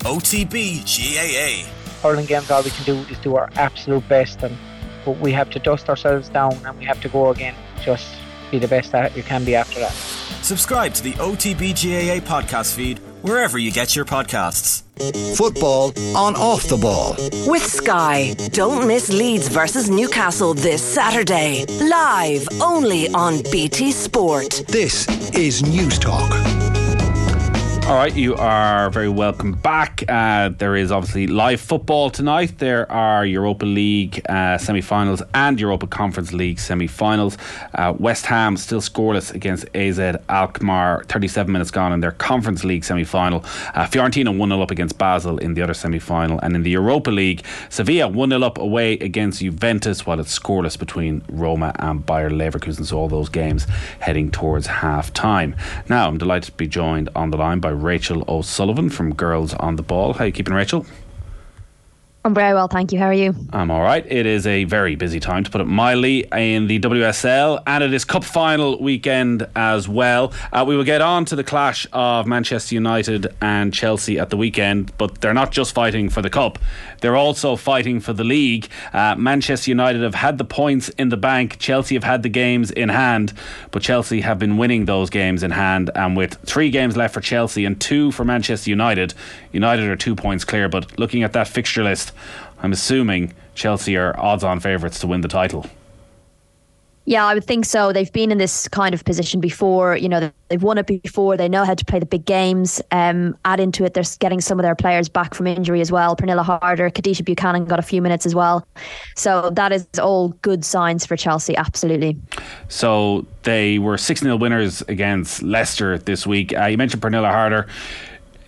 OTB GAA. Hurling games, all we can do is do our absolute best, and but we have to dust ourselves down and we have to go again. Just be the best that you can be after that. Subscribe to the OTB GAA podcast feed wherever you get your podcasts. Football on off the ball. With Sky. Don't miss Leeds versus Newcastle this Saturday. Live only on BT Sport. This is Newstalk. All right, you are very welcome back. Uh, there is obviously live football tonight. There are Europa League uh, semi finals and Europa Conference League semi finals. Uh, West Ham still scoreless against AZ Alkmaar, 37 minutes gone in their Conference League semi final. Uh, Fiorentina 1 0 up against Basel in the other semi final. And in the Europa League, Sevilla 1 0 up away against Juventus while it's scoreless between Roma and Bayer Leverkusen. So all those games heading towards half time. Now, I'm delighted to be joined on the line by Rachel O'Sullivan from Girls on the Ball. How you keeping, Rachel? I'm very well, thank you. How are you? I'm all right. It is a very busy time, to put it mildly, in the WSL, and it is Cup final weekend as well. Uh, we will get on to the clash of Manchester United and Chelsea at the weekend, but they're not just fighting for the Cup, they're also fighting for the league. Uh, Manchester United have had the points in the bank, Chelsea have had the games in hand, but Chelsea have been winning those games in hand, and with three games left for Chelsea and two for Manchester United, United are two points clear. But looking at that fixture list, I'm assuming Chelsea are odds on favourites to win the title. Yeah, I would think so. They've been in this kind of position before. You know, they've won it before. They know how to play the big games. Um, add into it, they're getting some of their players back from injury as well. Pernille Harder, Kadeisha Buchanan got a few minutes as well. So that is all good signs for Chelsea, absolutely. So they were 6 0 winners against Leicester this week. Uh, you mentioned Pernille Harder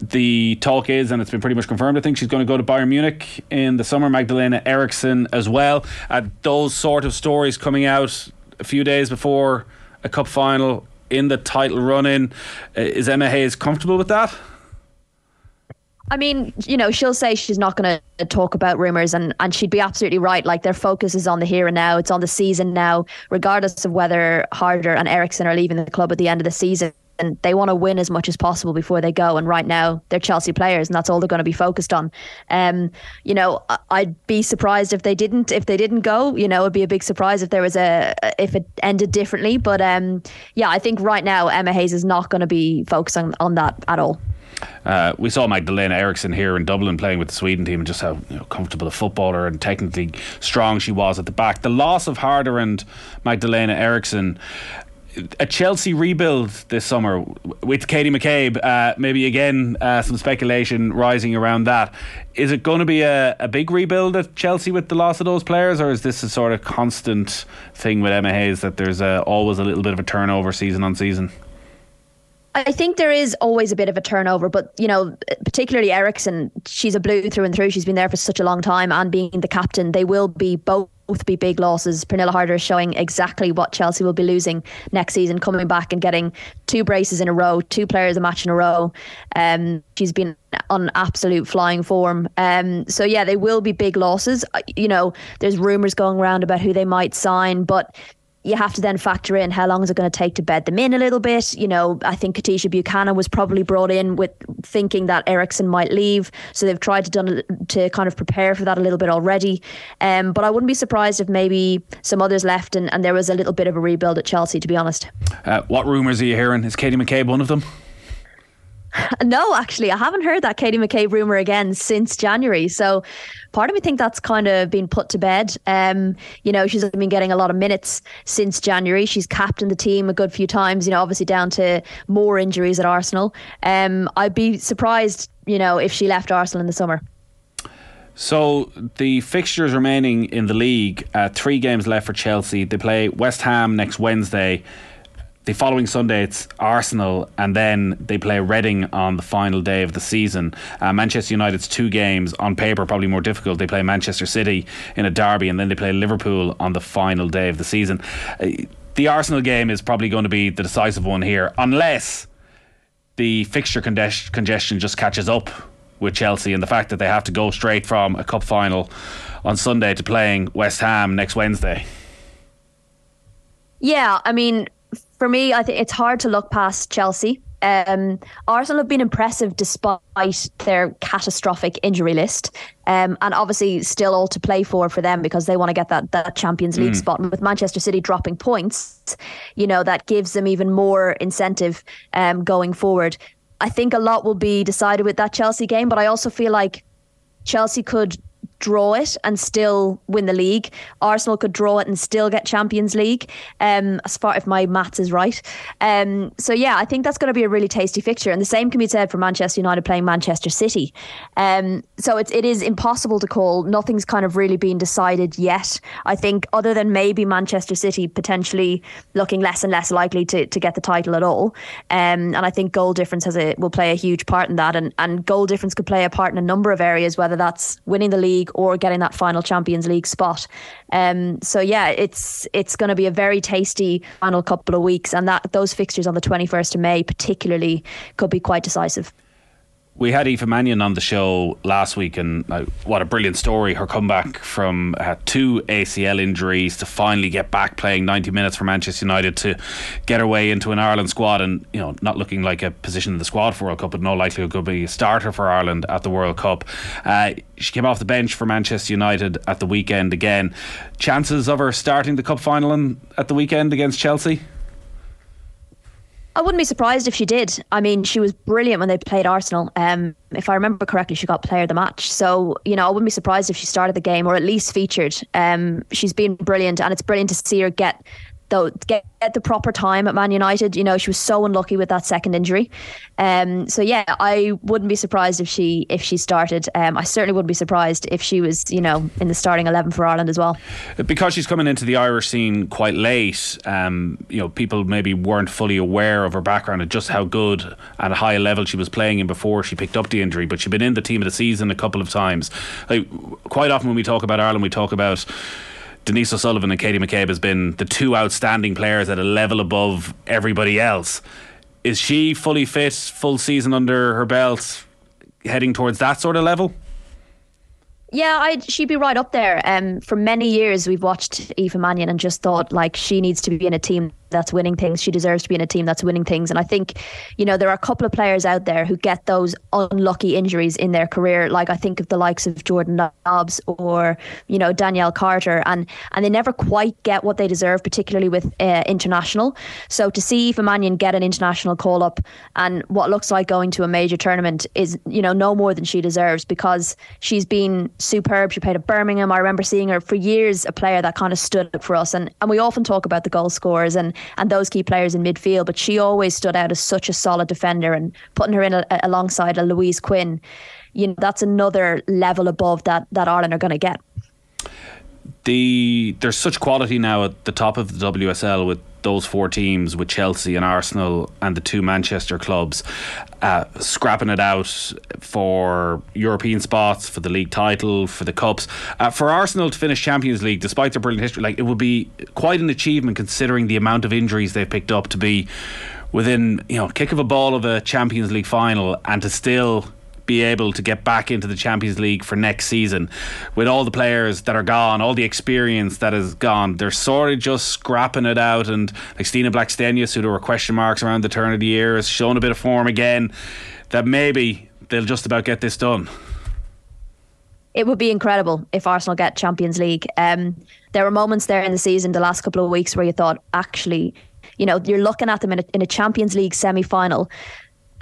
the talk is, and it's been pretty much confirmed, I think she's going to go to Bayern Munich in the summer. Magdalena Eriksson as well. Uh, those sort of stories coming out a few days before a cup final in the title run in. Uh, is Emma Hayes comfortable with that? I mean, you know, she'll say she's not going to talk about rumors, and and she'd be absolutely right. Like their focus is on the here and now. It's on the season now, regardless of whether Harder and Eriksson are leaving the club at the end of the season and they want to win as much as possible before they go. And right now, they're Chelsea players, and that's all they're going to be focused on. Um, you know, I'd be surprised if they didn't if they didn't go. You know, it'd be a big surprise if there was a if it ended differently. But um, yeah, I think right now Emma Hayes is not going to be focusing on that at all. Uh, we saw Magdalena Eriksson here in Dublin playing with the Sweden team and just how you know, comfortable a footballer and technically strong she was at the back. The loss of Harder and Magdalena Eriksson a Chelsea rebuild this summer with Katie McCabe. Uh, maybe again uh, some speculation rising around that. Is it going to be a, a big rebuild at Chelsea with the loss of those players, or is this a sort of constant thing with Emma Hayes that there's a, always a little bit of a turnover season on season? I think there is always a bit of a turnover, but you know, particularly Eriksson, she's a blue through and through. She's been there for such a long time, and being the captain, they will be both be big losses. Pernille Harder is showing exactly what Chelsea will be losing next season, coming back and getting two braces in a row, two players a match in a row. Um, she's been on absolute flying form. Um, so yeah, they will be big losses. You know, there's rumours going around about who they might sign, but you have to then factor in how long is it going to take to bed them in a little bit. You know, I think Kadeisha Buchanan was probably brought in with thinking that Eriksson might leave, so they've tried to done to kind of prepare for that a little bit already. Um, but I wouldn't be surprised if maybe some others left and, and there was a little bit of a rebuild at Chelsea. To be honest, uh, what rumours are you hearing? Is Katie McCabe one of them? No, actually, I haven't heard that Katie McCabe rumor again since January. So, part of me think that's kind of been put to bed. Um, you know, she's been getting a lot of minutes since January. She's captained the team a good few times. You know, obviously down to more injuries at Arsenal. Um, I'd be surprised, you know, if she left Arsenal in the summer. So the fixtures remaining in the league, uh, three games left for Chelsea. They play West Ham next Wednesday the following Sunday it's Arsenal, and then they play Reading on the final day of the season. Uh, Manchester United's two games on paper probably more difficult. They play Manchester City in a derby, and then they play Liverpool on the final day of the season. Uh, the Arsenal game is probably going to be the decisive one here, unless the fixture congestion just catches up with Chelsea and the fact that they have to go straight from a cup final on Sunday to playing West Ham next Wednesday. Yeah, I mean, for me, I think it's hard to look past Chelsea. Um, Arsenal have been impressive despite their catastrophic injury list, um, and obviously still all to play for for them because they want to get that that Champions League mm. spot. And with Manchester City dropping points, you know that gives them even more incentive um, going forward. I think a lot will be decided with that Chelsea game, but I also feel like Chelsea could draw it and still win the league. Arsenal could draw it and still get Champions League, um, as far if my maths is right. Um, so yeah, I think that's going to be a really tasty fixture, and the same can be said for Manchester United playing Manchester City. Um, so it's it is impossible to call. Nothing's kind of really been decided yet. I think other than maybe Manchester City potentially looking less and less likely to, to get the title at all. Um, and I think goal difference has a will play a huge part in that, and and goal difference could play a part in a number of areas, whether that's winning the league or getting that final Champions League spot. Um, so yeah, it's it's going to be a very tasty final couple of weeks, and that those fixtures on the 21st of May particularly could be quite decisive we had Aoife Mannion on the show last week, and uh, what a brilliant story! Her comeback from uh, two ACL injuries to finally get back playing 90 minutes for Manchester United to get her way into an Ireland squad, and you know, not looking like a position in the squad for World Cup, but no likelihood could be a starter for Ireland at the World Cup. Uh, she came off the bench for Manchester United at the weekend again. Chances of her starting the cup final in, at the weekend against Chelsea? I wouldn't be surprised if she did. I mean, she was brilliant when they played Arsenal. Um, if I remember correctly, she got player of the match. So, you know, I wouldn't be surprised if she started the game or at least featured. Um, she's been brilliant, and it's brilliant to see her get though get, get the proper time at Man United. You know, she was so unlucky with that second injury. Um, so yeah, I wouldn't be surprised if she if she started. Um, I certainly wouldn't be surprised if she was, you know, in the starting eleven for Ireland as well. Because she's coming into the Irish scene quite late. Um, you know, people maybe weren't fully aware of her background and just how good at a high level she was playing in before she picked up the injury. But she'd been in the team of the season a couple of times. Like, quite often when we talk about Ireland, we talk about Denise O'Sullivan and Katie McCabe has been the two outstanding players at a level above everybody else. Is she fully fit, full season under her belt, heading towards that sort of level? Yeah, I'd, she'd be right up there. Um, for many years, we've watched Aoife Mannion and just thought like she needs to be in a team that's winning things. She deserves to be in a team that's winning things. And I think, you know, there are a couple of players out there who get those unlucky injuries in their career. Like I think of the likes of Jordan Nobbs or, you know, Danielle Carter, and and they never quite get what they deserve, particularly with uh, international. So to see Aoife Mannion get an international call up and what looks like going to a major tournament is, you know, no more than she deserves because she's been superb. She played at Birmingham. I remember seeing her for years, a player that kind of stood up for us. And and we often talk about the goal scorers and and those key players in midfield. But she always stood out as such a solid defender, and putting her in a, alongside a Louise Quinn, you know, that's another level above that that Ireland are going to get. The there's such quality now at the top of the WSL with those four teams with Chelsea and Arsenal and the two Manchester clubs uh, scrapping it out for European spots, for the league title, for the cups. Uh, for Arsenal to finish Champions League, despite their brilliant history, like it would be quite an achievement considering the amount of injuries they've picked up to be within you know kick of a ball of a Champions League final and to still be able to get back into the Champions League for next season with all the players that are gone, all the experience that is gone. They're sort of just scrapping it out. And like Stina Blackstenius, who there were question marks around the turn of the year, has shown a bit of form again that maybe they'll just about get this done. It would be incredible if Arsenal get Champions League. Um, there were moments there in the season, the last couple of weeks, where you thought, actually, you know, you're looking at them in a, in a Champions League semi final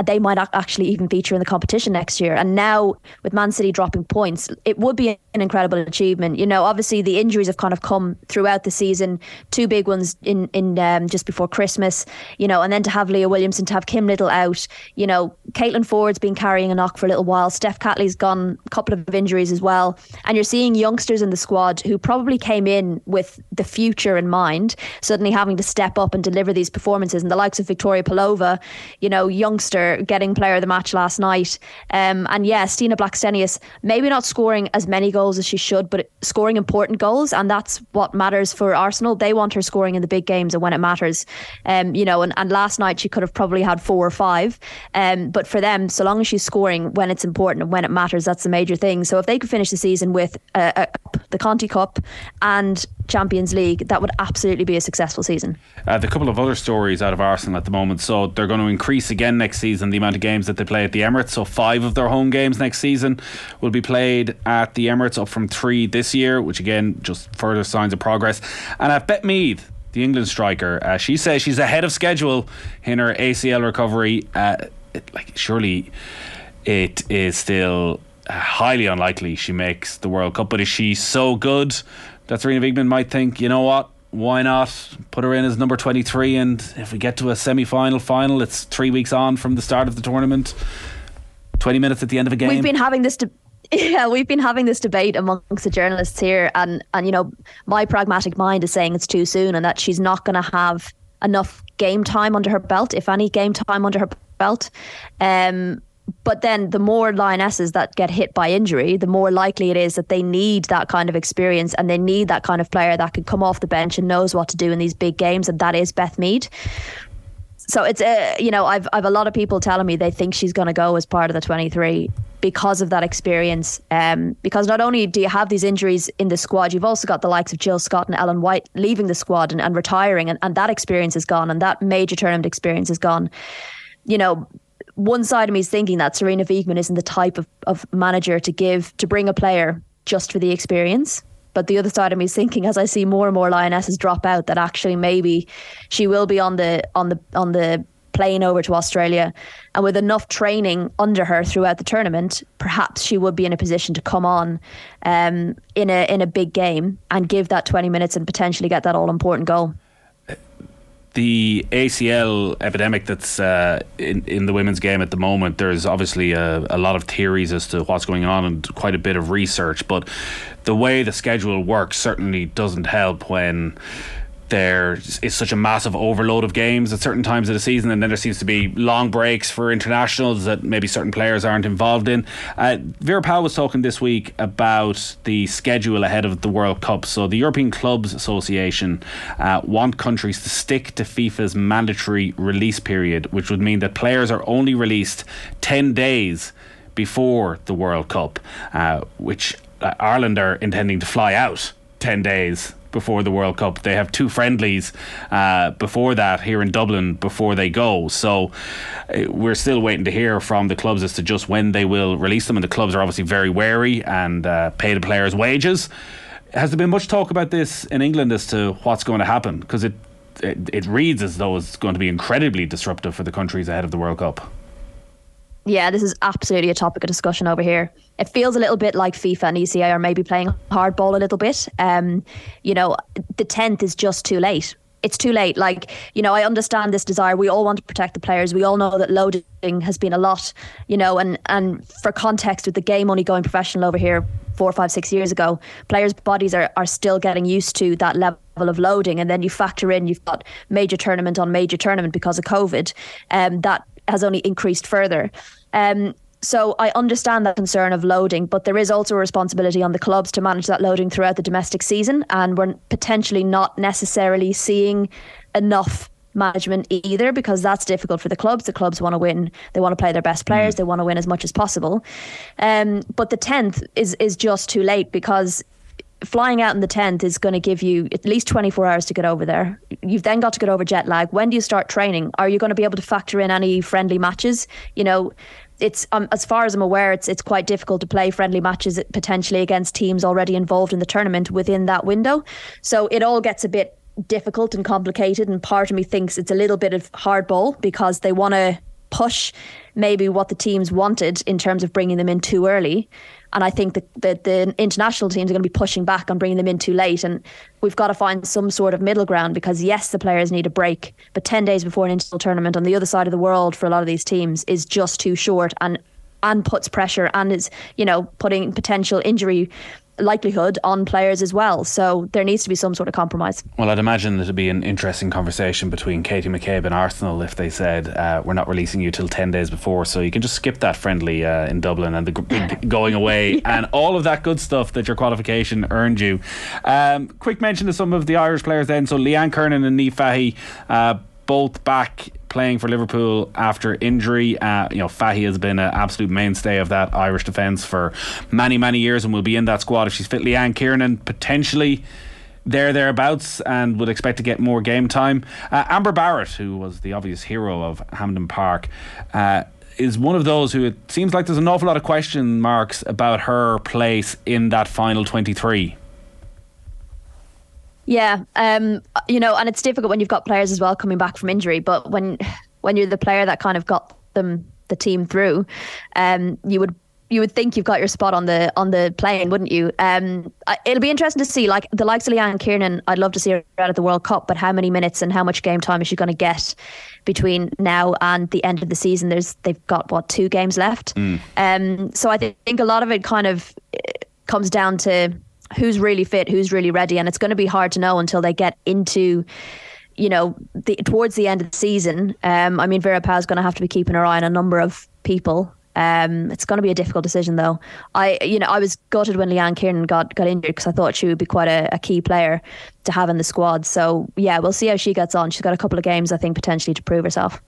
they might actually even feature in the competition next year. And now with Man City dropping points, it would be an incredible achievement. You know, obviously the injuries have kind of come throughout the season. Two big ones in in um, just before Christmas. You know, and then to have Leah Williamson, to have Kim Little out. You know, Caitlin Foord's been carrying a knock for a little while. Steph Catley's gone a couple of injuries as well. And you're seeing youngsters in the squad who probably came in with the future in mind, suddenly having to step up and deliver these performances. And the likes of Victoria Pelova, you know, youngster getting player of the match last night. Um, and yeah, Stina Blackstenius, maybe not scoring as many goals as she should, but scoring important goals. And that's what matters for Arsenal. They want her scoring in the big games and when it matters. Um, you know, and, and last night she could have probably had four or five. Um, but for them, so long as she's scoring when it's important and when it matters, that's the major thing. So if they could finish the season with a, a the Conti Cup, and Champions League, that would absolutely be a successful season. Uh, the couple of other stories out of Arsenal at the moment. So they're going to increase again next season the amount of games that they play at the Emirates. So five of their home games next season will be played at the Emirates, up from three this year, which again just further signs of progress. And at Beth Mead, the England striker, uh, she says she's ahead of schedule in her ACL recovery. Uh, it, like surely it is still uh, highly unlikely she makes the World Cup. But is she so good that Sarina Wiegman might think, you know what? Why not put her in as number 23? And if we get to a semi final, final, it's three weeks on from the start of the tournament, 20 minutes at the end of a game. We've been having this. De- yeah, we've been having this debate amongst the journalists here, and and you know, my pragmatic mind is saying it's too soon, and that she's not going to have enough game time under her belt, if any game time under her belt. Um, but then the more lionesses that get hit by injury, the more likely it is that they need that kind of experience and they need that kind of player that can come off the bench and knows what to do in these big games, and that is Beth Mead. So it's uh, you know I've I've a lot of people telling me they think she's going to go as part of the 23 because of that experience. Um, because not only do you have these injuries in the squad, you've also got the likes of Jill Scott and Ellen White leaving the squad and, and retiring, and, and that experience is gone, and that major tournament experience is gone. You know, one side of me is thinking that Sarina Wiegman isn't the type of, of manager to give to bring a player just for the experience. But the other side of me is thinking, as I see more and more lionesses drop out, that actually maybe she will be on the on the on the plane over to Australia, and with enough training under her throughout the tournament, perhaps she would be in a position to come on um, in a in a big game and give that twenty minutes and potentially get that all important goal the ACL epidemic that's uh, in in the women's game at the moment. There's obviously a, a, lot of theories as to what's going on and quite a bit of research, but the way the schedule works certainly doesn't help when there is such a massive overload of games at certain times of the season, and then there seems to be long breaks for internationals that maybe certain players aren't involved in. Uh, Vera Pauw was talking this week about the schedule ahead of the World Cup. So the European Clubs Association uh, want countries to stick to FIFA's mandatory release period, which would mean that players are only released 10 days before the World Cup, uh, which uh, Ireland are intending to fly out 10 days before the World Cup. They have two friendlies uh, before that here in Dublin before they go. So uh, we're still waiting to hear from the clubs as to just when they will release them. And the clubs are obviously very wary and uh, pay the players' wages. Has there been much talk about this in England as to what's going to happen? Because it, it it reads as though it's going to be incredibly disruptive for the countries ahead of the World Cup yeah, this is absolutely a topic of discussion over here. It feels a little bit like FIFA and ECA are maybe playing hardball a little bit. Um, you know, the 10th is just too late. It's too late. Like, you know, I understand this desire. We all want to protect the players. We all know that loading has been a lot, you know, and, and for context, with the game only going professional over here four, five, six years ago, players' bodies are, are still getting used to that level of loading. And then you factor in, you've got major tournament on major tournament because of COVID. Um, that has only increased further. Um, so I understand that concern of loading, but there is also a responsibility on the clubs to manage that loading throughout the domestic season, and we're potentially not necessarily seeing enough management either because that's difficult for the clubs. The clubs want to win; they want to play their best players. Mm. They want to win as much as possible. Um, but the tenth is is just too late because flying out in the 10th is going to give you at least 24 hours to get over there. You've then got to get over jet lag. When do you start training? Are you going to be able to factor in any friendly matches? You know, it's um, as far as I'm aware, it's it's quite difficult to play friendly matches potentially against teams already involved in the tournament within that window. So it all gets a bit difficult and complicated. And part of me thinks it's a little bit of hardball because they want to push maybe what the teams wanted in terms of bringing them in too early. And I think that the, the international teams are going to be pushing back on bringing them in too late. And we've got to find some sort of middle ground because, yes, the players need a break, but 10 days before an international tournament on the other side of the world for a lot of these teams is just too short and and puts pressure and is, you know, putting potential injury likelihood on players as well. So there needs to be some sort of compromise. Well, I'd imagine it'd be an interesting conversation between Katie McCabe and Arsenal if they said uh, we're not releasing you till ten days before, so you can just skip that friendly uh, in Dublin and the g- going away yeah. and all of that good stuff that your qualification earned you. Um, quick mention to some of the Irish players then. So Leanne Kiernan and Niamh Fahey. Uh, both back playing for Liverpool after injury. Uh, you know, Fahey has been an absolute mainstay of that Irish defence for many, many years and will be in that squad if she's fit. Leanne Kiernan potentially there thereabouts and would expect to get more game time. Uh, Amber Barrett, who was the obvious hero of Hampden Park, uh, is one of those who it seems like there's an awful lot of question marks about her place in that final 23. Yeah, um, you know, and it's difficult when you've got players as well coming back from injury. But when when you're the player that kind of got them the team through, um, you would you would think you've got your spot on the on the plane, wouldn't you? Um, it'll be interesting to see, like the likes of Leanne Kiernan. I'd love to see her out at the World Cup, but how many minutes and how much game time is she going to get between now and the end of the season? There's they've got what two games left, mm. um, so I th- think a lot of it kind of eh, comes down to who's really fit, who's really ready, and it's going to be hard to know until they get into you know, the, towards the end of the season, um, I mean, Vera is going to have to be keeping her eye on a number of people. Um, it's going to be a difficult decision, though. I, you know, I was gutted when Leanne Kiernan got got injured because I thought she would be quite a, a, key player to have in the squad. So yeah, we'll see how she gets on. She's got a couple of games, I think, potentially to prove herself.